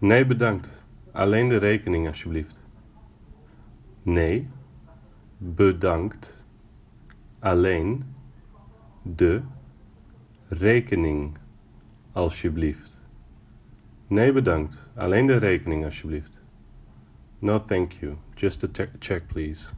Nee, bedankt. Alleen de rekening, alsjeblieft. Nee, bedankt. Alleen de rekening, alsjeblieft. Nee, bedankt. Alleen de rekening, alsjeblieft. No, thank you. Just a check, please.